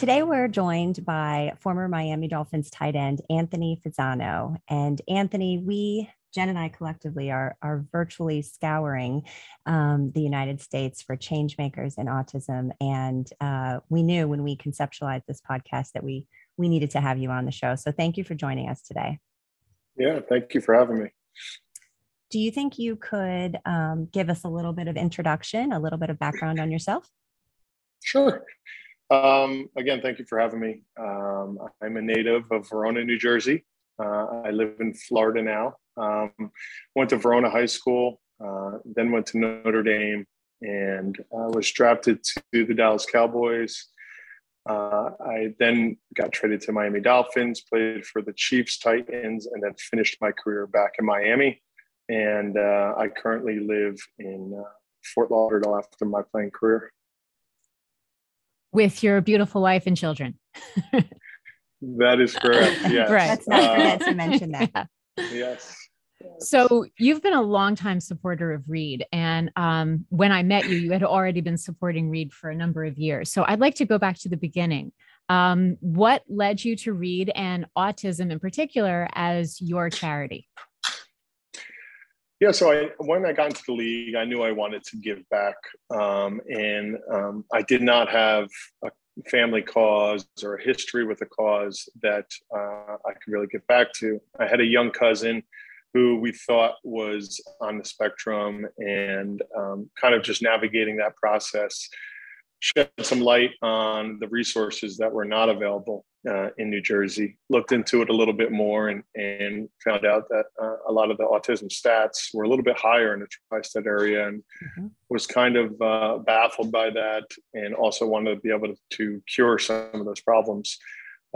Today, we're joined by former Miami Dolphins tight end Anthony Fasano. And Anthony, we, Jen and I collectively, are, are virtually scouring um, the United States for change makers in autism. And uh, we knew when we conceptualized this podcast that we, we needed to have you on the show. So thank you for joining us today. Yeah, thank you for having me. Do you think you could um, give us a little bit of introduction, a little bit of background on yourself? Sure. Um, again, thank you for having me. Um, I'm a native of Verona, New Jersey. Uh, I live in Florida now. Um, went to Verona High School, uh, then went to Notre Dame, and uh, was drafted to the Dallas Cowboys. Uh, I then got traded to Miami Dolphins, played for the Chiefs, Titans, and then finished my career back in Miami. And uh, I currently live in uh, Fort Lauderdale after my playing career with your beautiful wife and children. that is correct. Yes. right. Let's not forget uh, to mention that. Yeah. Yes. So you've been a longtime supporter of Reed, and um, when I met you, you had already been supporting Reed for a number of years. So I'd like to go back to the beginning. Um, what led you to Reed and autism in particular as your charity? Yeah, so I, when I got into the league, I knew I wanted to give back, um, and um, I did not have a family cause or a history with a cause that uh, I could really give back to. I had a young cousin who we thought was on the spectrum, and um, kind of just navigating that process shed some light on the resources that were not available uh, in New Jersey. Looked into it a little bit more and, and found out that uh, a lot of the autism stats were a little bit higher in the tri-state area and mm-hmm. was kind of uh, baffled by that and also wanted to be able to, cure some of those problems.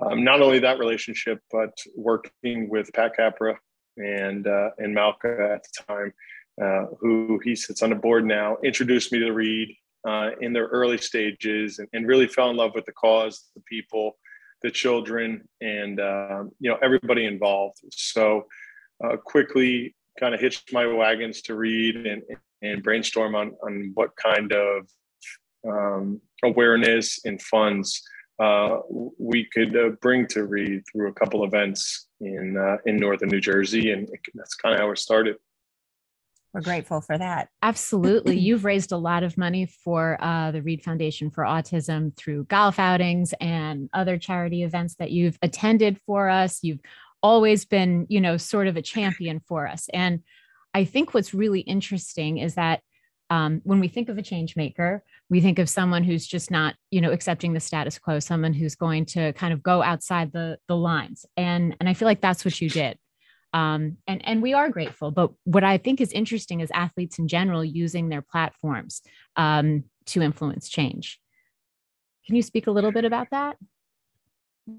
Um, not only that relationship, but working with Pat Capra and, uh, and Malka at the time, uh, who he sits on the board now, introduced me to Reed uh, in their early stages and, and, really fell in love with the cause, the people, the children, and uh, you know everybody involved. So uh, quickly, kind of hitched my wagons to Reed and and brainstorm on on what kind of um, awareness and funds uh, we could uh, bring to Reed through a couple events in uh, in northern New Jersey, and that's kind of how it started we're grateful for that. Absolutely. You've raised a lot of money for uh, the Reed Foundation for Autism through golf outings and other charity events that you've attended for us. You've always been, you know, sort of a champion for us. And I think what's really interesting is that um, when we think of a change maker, we think of someone who's just not, you know, accepting the status quo, someone who's going to kind of go outside the the lines. And and I feel like that's what you did. Um, and and we are grateful. But what I think is interesting is athletes in general using their platforms um, to influence change. Can you speak a little bit about that?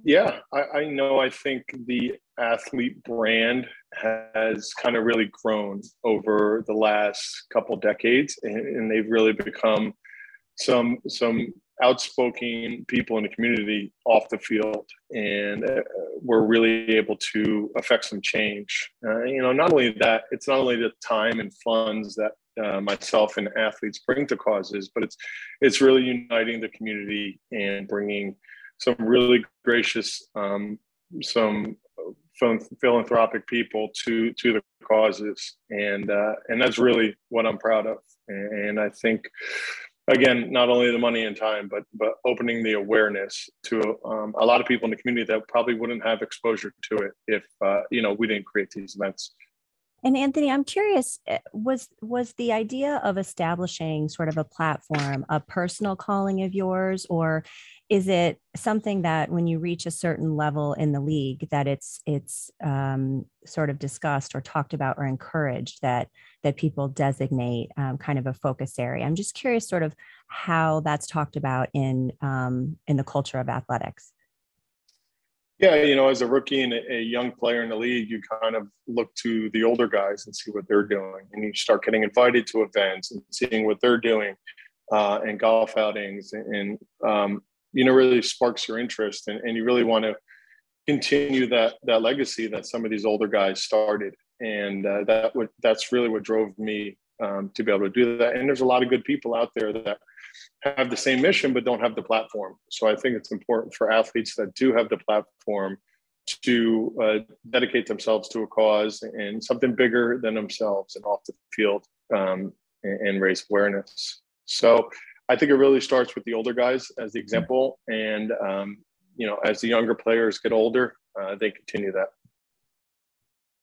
Yeah, I, I know. I think the athlete brand has kind of really grown over the last couple decades, and, and they've really become some some outspoken people in the community off the field, and uh, we're really able to affect some change. Uh, you know, not only that, it's not only the time and funds that uh, myself and athletes bring to causes, but it's it's really uniting the community and bringing some really gracious, um, some philanthropic people to to the causes, and uh, and that's really what I'm proud of. And I think again not only the money and time but but opening the awareness to um, a lot of people in the community that probably wouldn't have exposure to it if uh, you know we didn't create these events and Anthony, I'm curious, eh, was was the idea of establishing sort of a platform a personal calling of yours, or is it something that when you reach a certain level in the league that it's it's um, sort of discussed or talked about or encouraged that that people designate um, kind of a focus area? I'm just curious, sort of how that's talked about in um, in the culture of athletics. Yeah, you know, as a rookie and a, young player in the league, you kind of look to the older guys and see what they're doing, and you start getting invited to events and seeing what they're doing, uh, and golf outings, and um, you know, really sparks your interest, and, and you really want to continue that that legacy that some of these older guys started, and uh, that that's really what drove me um, to be able to do that. And there's a lot of good people out there that have the same mission but don't have the platform. So I think it's important for athletes that do have the platform to uh, dedicate themselves to a cause and something bigger than themselves and off the field um, and, and, raise awareness. So I think it really starts with the older guys as the example, and um, you know, as the younger players get older, uh, they continue that.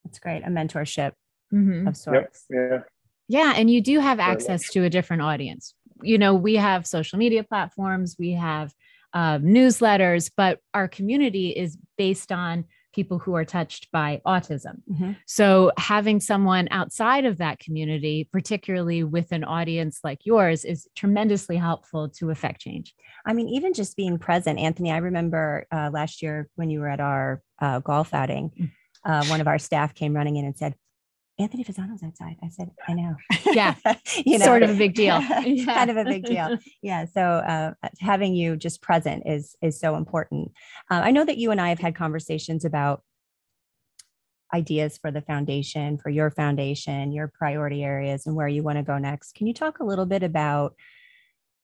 That's great. A mentorship mm-hmm. of sorts. Yep. Yeah. Yeah, and you do have access to a different audience. You know, we have social media platforms, we have uh, newsletters, but our community is based on people who are touched by autism. Mm-hmm. So having someone outside of that community, particularly with an audience like yours, is tremendously helpful to affect change. I mean, even just being present, Anthony, I remember uh, last year when you were at our uh, golf outing, mm. uh, one of our staff came running in and said, Anthony Fasano's outside. I said, I know. Yeah. you know, sort of a big deal. yeah. kind of a big deal. Yeah. So uh, having you just present is is so important. Uh, I know that you and I have had conversations about ideas for the foundation, for your foundation, your priority areas, and where you want to go next. Can you talk a little bit about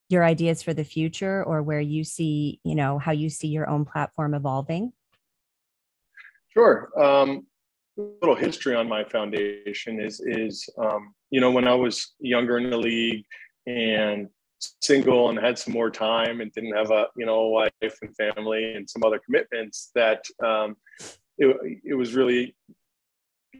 your ideas for the future or where you see, you know, how you see your own platform evolving? Sure. Um, little history on my foundation is is um, you know when I was younger in the league and single and had some more time and didn't have a you know a wife and family and some other commitments that um, it, it was really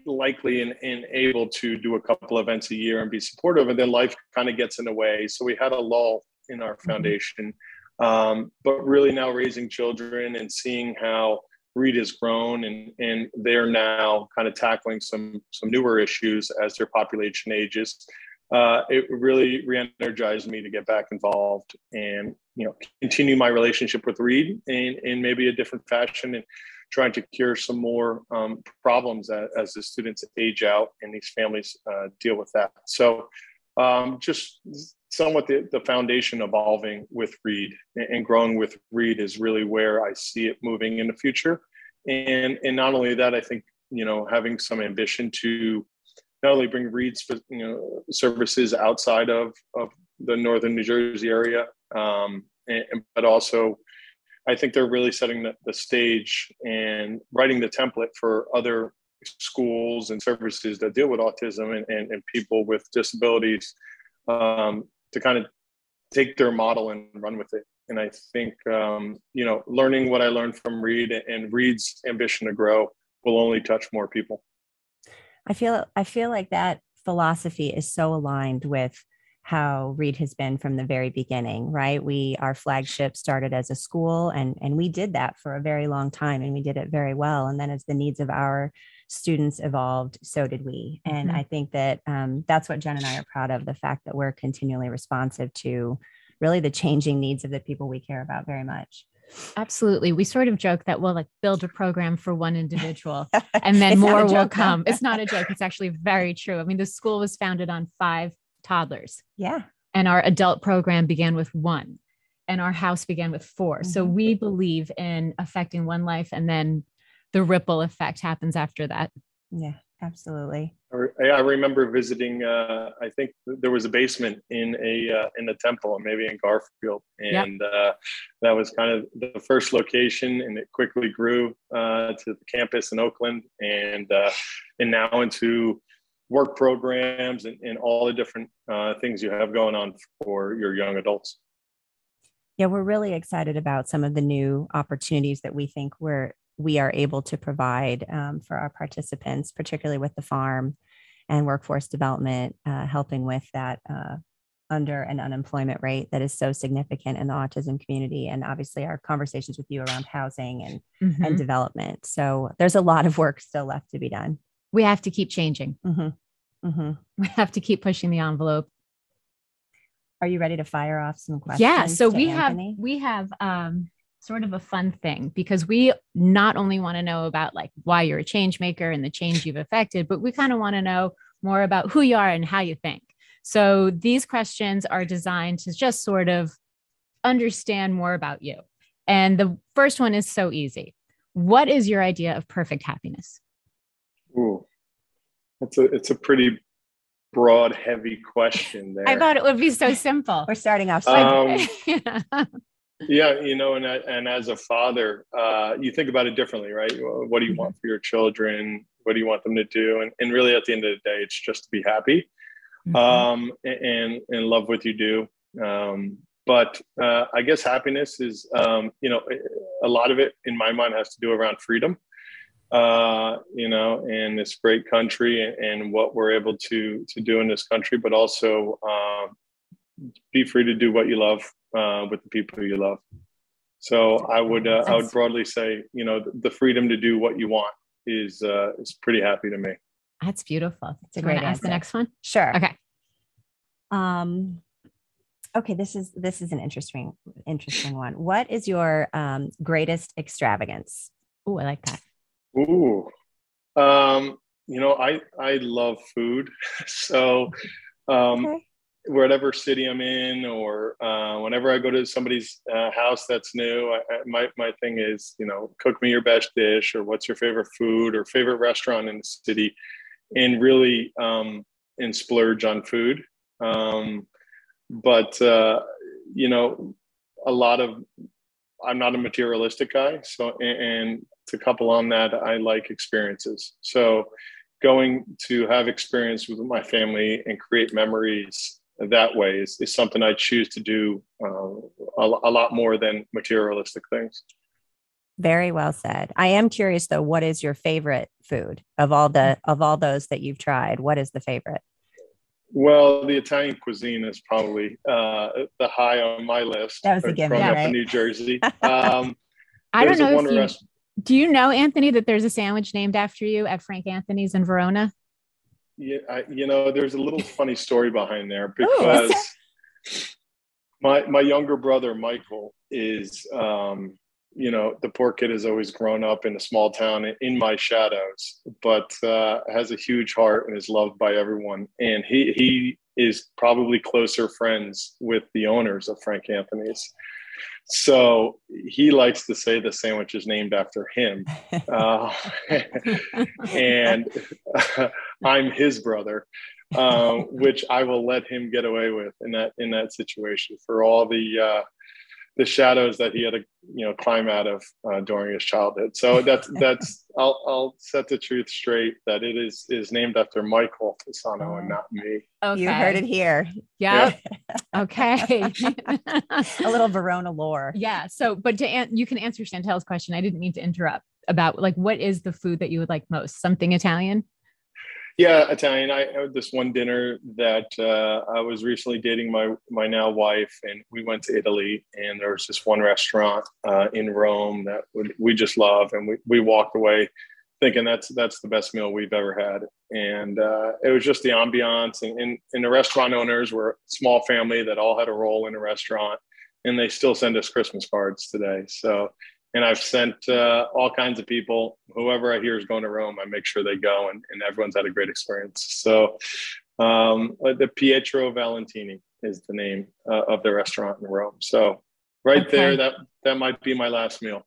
likely and, and able to do a couple events a year and be supportive. And then life kind of gets in the way. So we had a lull in our mm-hmm. foundation. Um, but really now raising children and seeing how Reed has grown and, and they're now kind of tackling some, some newer issues as their population ages. Uh, it really re-energized me to get back involved and you know continue my relationship with Reed in, in maybe a different fashion and trying to cure some more um, problems as, as, the students age out and these families uh, deal with that. So um, just somewhat the, the foundation evolving with Reed and growing with Reed is really where I see it moving in the future. And and not only that, I think you know having some ambition to not only bring Reed's you know services outside of of the northern New Jersey area, um, and, but also I think they're really setting the, the stage and writing the template for other schools and services that deal with autism and, and, and people with disabilities um, to kind of take their model and run with it. And I think, um, you know, learning what I learned from Reed and Reed's ambition to grow will only touch more people. I feel, I feel like that philosophy is so aligned with how Reed has been from the very beginning, right? We our flagship started as a school and and we did that for a very long time and we did it very well. And then as the needs of our students evolved, so did we. And mm-hmm. I think that um, that's what Jen and I are proud of the fact that we're continually responsive to really the changing needs of the people we care about very much. Absolutely. We sort of joke that we'll like build a program for one individual and then more will joke, come. It's not a joke. It's actually very true. I mean, the school was founded on five toddlers. Yeah. And our adult program began with one and our house began with 4 mm-hmm. So we believe in affecting one life and then the ripple effect happens after that. Yeah, absolutely. I remember visiting. Uh, I think there was a basement in a uh, in a temple, maybe in Garfield, and yep. uh, that was kind of the first location. And it quickly grew uh, to the campus in Oakland, and uh, and now into work programs and, and all the different uh, things you have going on for your young adults. Yeah, we're really excited about some of the new opportunities that we think we're we are able to provide um, for our participants, particularly with the farm and workforce development, uh, helping with that uh, under and unemployment rate that is so significant in the autism community, and obviously our conversations with you around housing and mm-hmm. and development. So there's a lot of work still left to be done. We have to keep changing. Mm-hmm. Mm-hmm. We have to keep pushing the envelope. Are you ready to fire off some questions? Yeah. So we Anthony? have we have um, sort of a fun thing because we not only want to know about like why you're a change maker and the change you've affected, but we kind of want to know more about who you are and how you think. So these questions are designed to just sort of understand more about you. And the first one is so easy. What is your idea of perfect happiness? Ooh, it's a it's a pretty broad, heavy question there. I thought it would be so simple. We're starting off. Um, yeah, you know, and and as a father, uh, you think about it differently, right? What do you want for your children? What do you want them to do? And and really, at the end of the day, it's just to be happy, mm-hmm. um, and and love what you do. Um, but uh, I guess happiness is, um, you know, a lot of it in my mind has to do around freedom uh, you know, in this great country and, and, what we're able to to do in this country, but also um, be free to do what you love uh, with the people you love. So I would uh, I would broadly say, you know, the freedom to do what you want is uh, is pretty happy to me. That's beautiful. That's a great. Ask the next one. Sure. Okay. Um. Okay, this is this is an interesting interesting one. What is your um, greatest extravagance? Oh, I like that. Ooh, um, you know, I I love food, so um, okay. Whatever city I'm in, or uh, whenever I go to somebody's uh, house that's new, I, I, my my thing is, you know, cook me your best dish, or what's your favorite food, or favorite restaurant in the city, and really um, and splurge on food. Um, but uh, you know, a lot of I'm not a materialistic guy, so and, and to couple on that, I like experiences. So going to have experience with my family and create memories that way is, is something I choose to do uh, a, a lot more than materialistic things. Very well said. I am curious though, what is your favorite food of all the of all those that you've tried? What is the favorite? Well, the Italian cuisine is probably uh, the high on my list. That was a given, growing yeah, up right? in New Jersey. Um, I don't know if you, rest- do you know, Anthony, that there's a sandwich named after you at Frank Anthony's in Verona? Yeah, I, you know, there's a little funny story behind there because Ooh, my my younger brother Michael is, um, you know, the poor kid has always grown up in a small town in my shadows, but uh, has a huge heart and is loved by everyone. And he he is probably closer friends with the owners of Frank Anthony's. So he likes to say the sandwich is named after him. Uh, and uh, I'm his brother, uh, which I will let him get away with in that in that situation for all the uh, the shadows that he had to you know climb out of uh, during his childhood. So that's that's I'll I'll set the truth straight that it is is named after Michael Fasano and not me. Okay. You heard it here. Yep. Yeah. okay. a little Verona lore. Yeah. So, but to an- you can answer Chantelle's question. I didn't mean to interrupt about like what is the food that you would like most? Something Italian? Yeah, Italian. I had this one dinner that uh, I was recently dating my my now wife, and we went to Italy, and there was this one restaurant uh, in Rome that we just love, and we we walked away thinking that's that's the best meal we've ever had, and uh, it was just the ambiance, and, and and the restaurant owners were a small family that all had a role in the restaurant, and they still send us Christmas cards today. So and I've sent uh, all kinds of people. Whoever I hear is going to Rome, I make sure they go, and, and everyone's had a great experience. So, um, the Pietro Valentini is the name uh, of the restaurant in Rome. So, right okay. there, that that might be my last meal.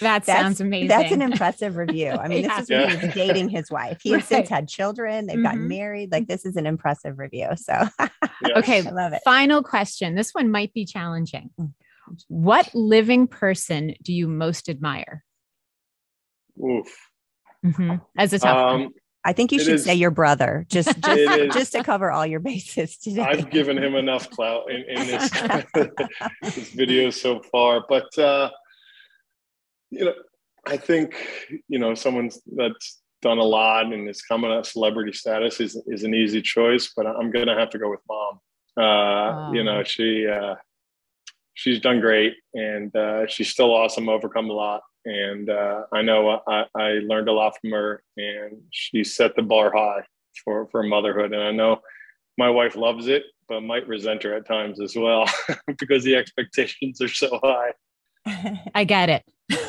That that's, sounds amazing. That's an impressive review. I mean, this is when yeah. dating his wife. He right. has since had children. They've mm-hmm. gotten married. Like this is an impressive review. So, yes. okay, I love it. Final question. This one might be challenging. What living person do you most admire? Oof. Mm-hmm. As a tough um, I think you should is, say your brother, just just, just to cover all your bases today. I've given him enough clout in, in this, this video so far, but uh, you know, I think you know someone that's done a lot and is coming at celebrity status is is an easy choice, but I'm gonna have to go with mom. Uh, You know, she uh, she's done great and uh, she's still awesome overcome a lot and uh, i know I, I, learned a lot from her and she set the bar high for, for motherhood and i know my wife loves it but might resent her at times as well because the expectations are so high. I get it.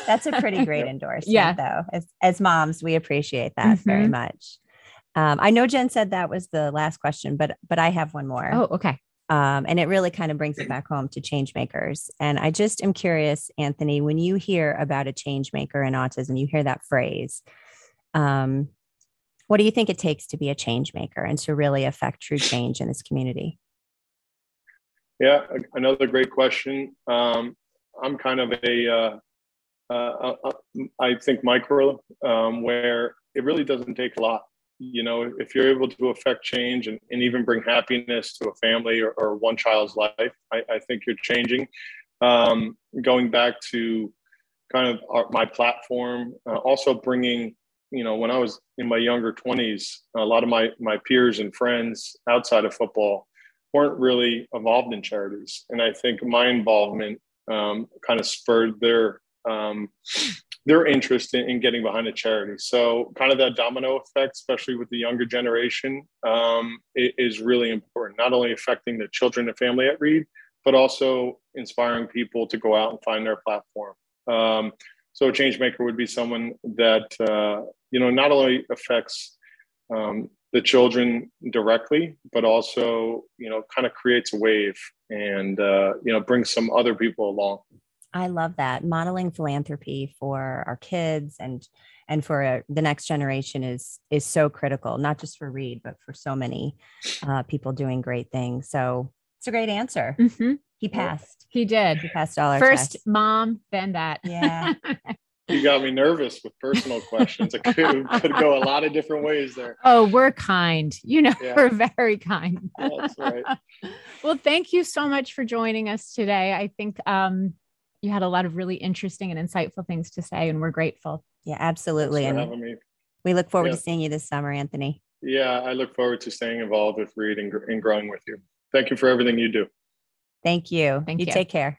That's a pretty great endorsement yeah. though. As, as moms we appreciate that mm-hmm. very much. Um, i know jen said that was the last question but but i have one more. Oh okay um, and it really kind of brings it back home to change makers. And I just am curious, Anthony, when you hear about a change maker in autism, you hear that phrase. Um, What do you think it takes to be a change maker and to really affect true change in this community? Yeah, another great question. Um, I'm kind of a, uh, uh, uh, uh, I think micro, um, where it really doesn't take a lot. You know, if you're able to affect change and, and even bring happiness to a family or, or one child's life, I, I think you're changing. Um, going back to kind of our, my platform, uh, also bringing, you know, when I was in my younger 20s, a lot of my my peers and friends outside of football weren't really involved in charities, and I think my involvement um, kind of spurred their um, their interest in, in, getting behind a charity. So, kind of that domino effect, especially with the younger generation, um, is really important. Not only affecting the children and family at Reed, but also inspiring people to go out and find their platform. Um, so, a change maker would be someone that uh, you know not only affects um, the children directly, but also you know kind of creates a wave and uh, you know brings some other people along. I love that modeling philanthropy for our kids and and for uh, the next generation is is so critical, not just for Reed, but for so many uh, people doing great things. So it's a great answer. Mm-hmm. He passed. He did. He passed all our first tests. mom, then that. Yeah. you got me nervous with personal questions. It could, could go a lot of different ways there. Oh, we're kind. You know, yeah. we're very kind. That's right. well, thank you so much for joining us today. I think um, you had a lot of really interesting and insightful things to say, and we're grateful. Yeah, absolutely. and we look forward yeah. to seeing you this summer, Anthony. Yeah, I look forward to staying involved with Reed and, and growing with you. Thank you for everything you do. Thank you. Thank you. You take care.